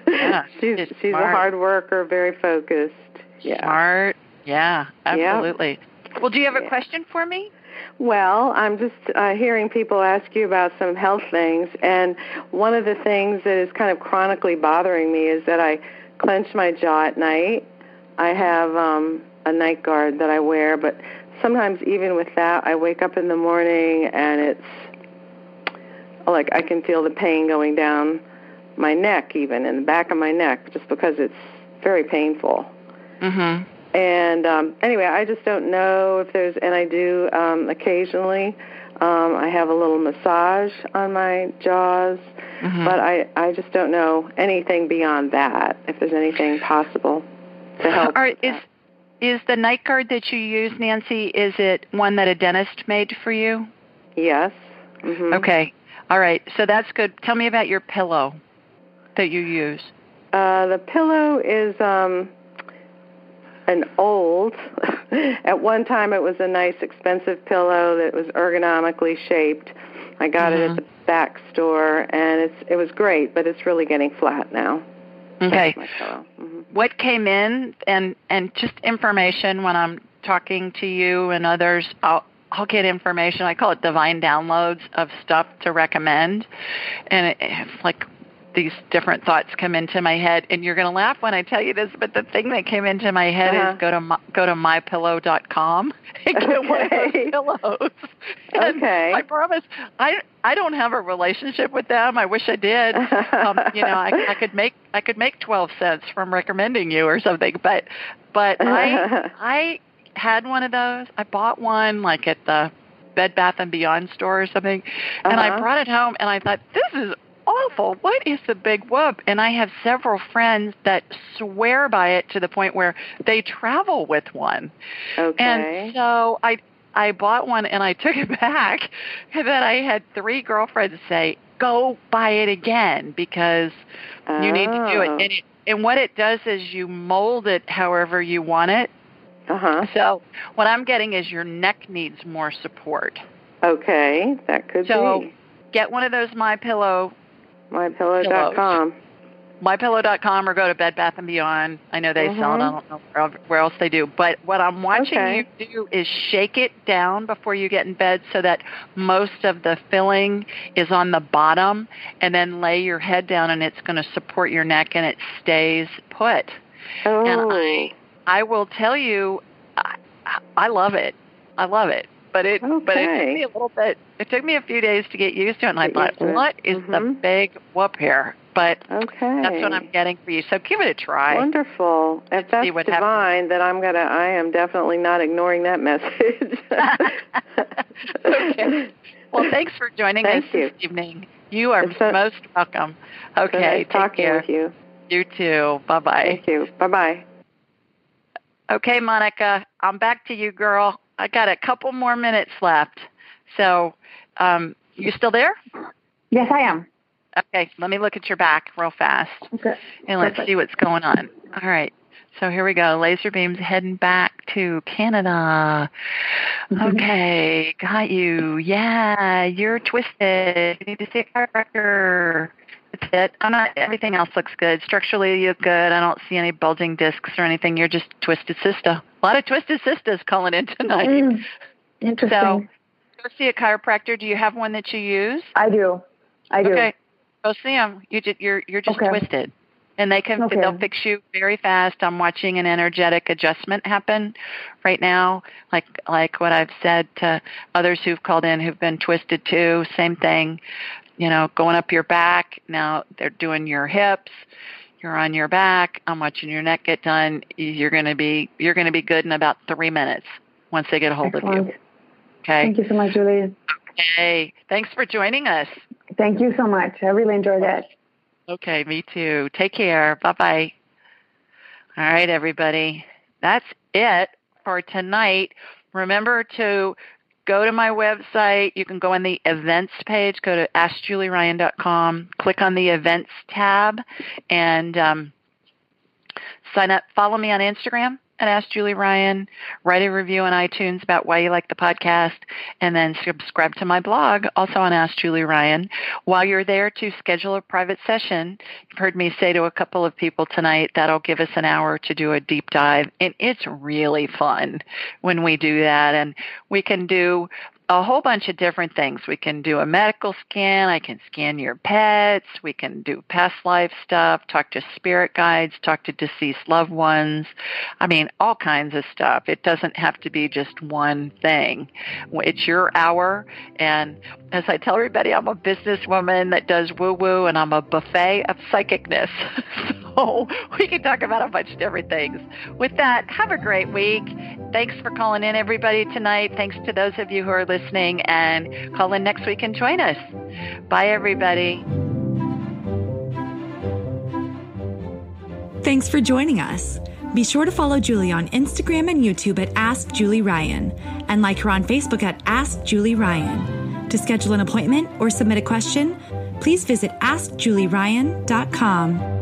Yeah, (laughs) she's she's she's a hard worker, very focused. Yeah. Smart. Yeah, Yep. absolutely. Well, do you have a Yeah. question for me? Well, I'm just uh, hearing people ask you about some health things, and one of the things that is kind of chronically bothering me is that I clench my jaw at night. I have um, a night guard that I wear, but sometimes even with that, I wake up in the morning and it's like I can feel the pain going down my neck, even in the back of my neck, just because it's very painful. Mhm. And um, anyway, I just don't know if there's, and I do um, occasionally. Um, I have a little massage on my jaws, Mhm. but I, I just don't know anything beyond that. If there's anything possible to help. Are, with is the night guard that you use, Nancy? Is it one that a dentist made for you? yes. hmm Okay. All right. So that's good. Tell me about your pillow that you use. Uh, the pillow is um, an old. (laughs) At one time, it was a nice, expensive pillow that was ergonomically shaped. I got it Mhm. at the back store, and it's it was great, but it's really getting flat now. Okay. That's my pillow. hmm What came in and and just information when I'm talking to you and others, I'll I'll get information. I call it divine downloads of stuff to recommend, and it, it's like these different thoughts come into my head and you're going to laugh when I tell you this but the thing that came into my head Uh-huh. is go to my, go to mypillow.com (laughs) and get one of those Okay. pillows. (laughs) And Okay. I promise I I don't have a relationship with them. I wish I did. um, you know, I, I could make I could make 12 cents from recommending you or something, but but I (laughs) I had one of those. I bought one like at the Bed Bath and Beyond store or something, and I Uh-huh. brought it home and I thought this is awful. What is the big whoop? And I have several friends that swear by it to the point where they travel with one. Okay. And so I I bought one and I took it (laughs) back and then I had three girlfriends say, Go buy it again because you need to do it. Oh. And it and what it does is you mold it however you want it. Uh-huh. So what I'm getting is your neck needs more support. Okay, that could So be. So get one of those my pillow MyPillow.com. mypillow.com or go to Bed Bath and Beyond. I know they sell it. I Mhm. don't know where, where else they do. But what I'm watching Okay. you do is shake it down before you get in bed so that most of the filling is on the bottom, and then lay your head down, and it's going to support your neck, and it stays put. Oh. And I, I will tell you, I, I love it. I love it. But it, but it took me a little bit. It took me a few days to get used to it, and I thought, used to it. what is the Mhm. big whoop here? But Okay. that's what I'm getting for you. So give it a try. Wonderful. If that's divine, then I'm gonna. I am definitely not ignoring that message. (laughs) (laughs) okay. Well, thanks for joining Thank us you. this evening. You are so- most welcome. So Okay, nice take talking care. with you. You too. Bye bye. Thank you. Bye bye. Okay, Monica, I'm back to you, girl. I got a couple more minutes left. So, um, you still there? Yes, I am. Okay, let me look at your back real fast. Okay. And let's Perfect. see what's going on. All right. So here we go. Laser beams heading back to Canada. Okay, got you. Yeah, you're twisted. You need to see a chiropractor. That's it. I'm not. Everything else looks good. Structurally, you look good. I don't see any bulging discs or anything. You're just twisted sister. A lot of twisted sisters calling in tonight. Mm, (laughs) interesting. So, go see a chiropractor. Do you have one that you use? I do. I do. Okay, go see them. You just, you're you're just Okay. twisted, and they can Okay. they'll fix you very fast. I'm watching an energetic adjustment happen right now, like like what I've said to others who've called in who've been twisted too. Same thing, you know, going up your back. Now they're doing your hips. You're on your back. I'm watching your neck get done. You're gonna be you're gonna be good in about three minutes once they get a hold of Excellent. you. Okay. Thank you so much, Julie. Okay. Thanks for joining us. Thank you so much. I really enjoyed it. Okay, me too. Take care. Bye bye. All right, everybody. That's it for tonight. Remember to go to my website. You can go on the events page, go to askjulieryan.com, click on the events tab, and um, sign up. Follow me on Instagram at Ask Julie Ryan. Write a review on iTunes about why you like the podcast, and then subscribe to my blog, also on Ask Julie Ryan. While you're there to schedule a private session, you've heard me say to a couple of people tonight that'll give us an hour to do a deep dive, and it's really fun when we do that, and we can do a whole bunch of different things. We can do a medical scan. I can scan your pets. We can do past life stuff, talk to spirit guides, talk to deceased loved ones. I mean, all kinds of stuff. It doesn't have to be just one thing. It's your hour. And as I tell everybody, I'm a businesswoman that does woo woo and I'm a buffet of psychicness. (laughs) so we can talk about a bunch of different things. With that, have a great week. Thanks for calling in, everybody, tonight. Thanks to those of you who are listening, and call in next week and join us. Bye, everybody. Thanks for joining us. Be sure to follow Julie on Instagram and YouTube at Ask Julie Ryan and like her on Facebook at Ask Julie Ryan. To schedule an appointment or submit a question, please visit AskJulieRyan.com.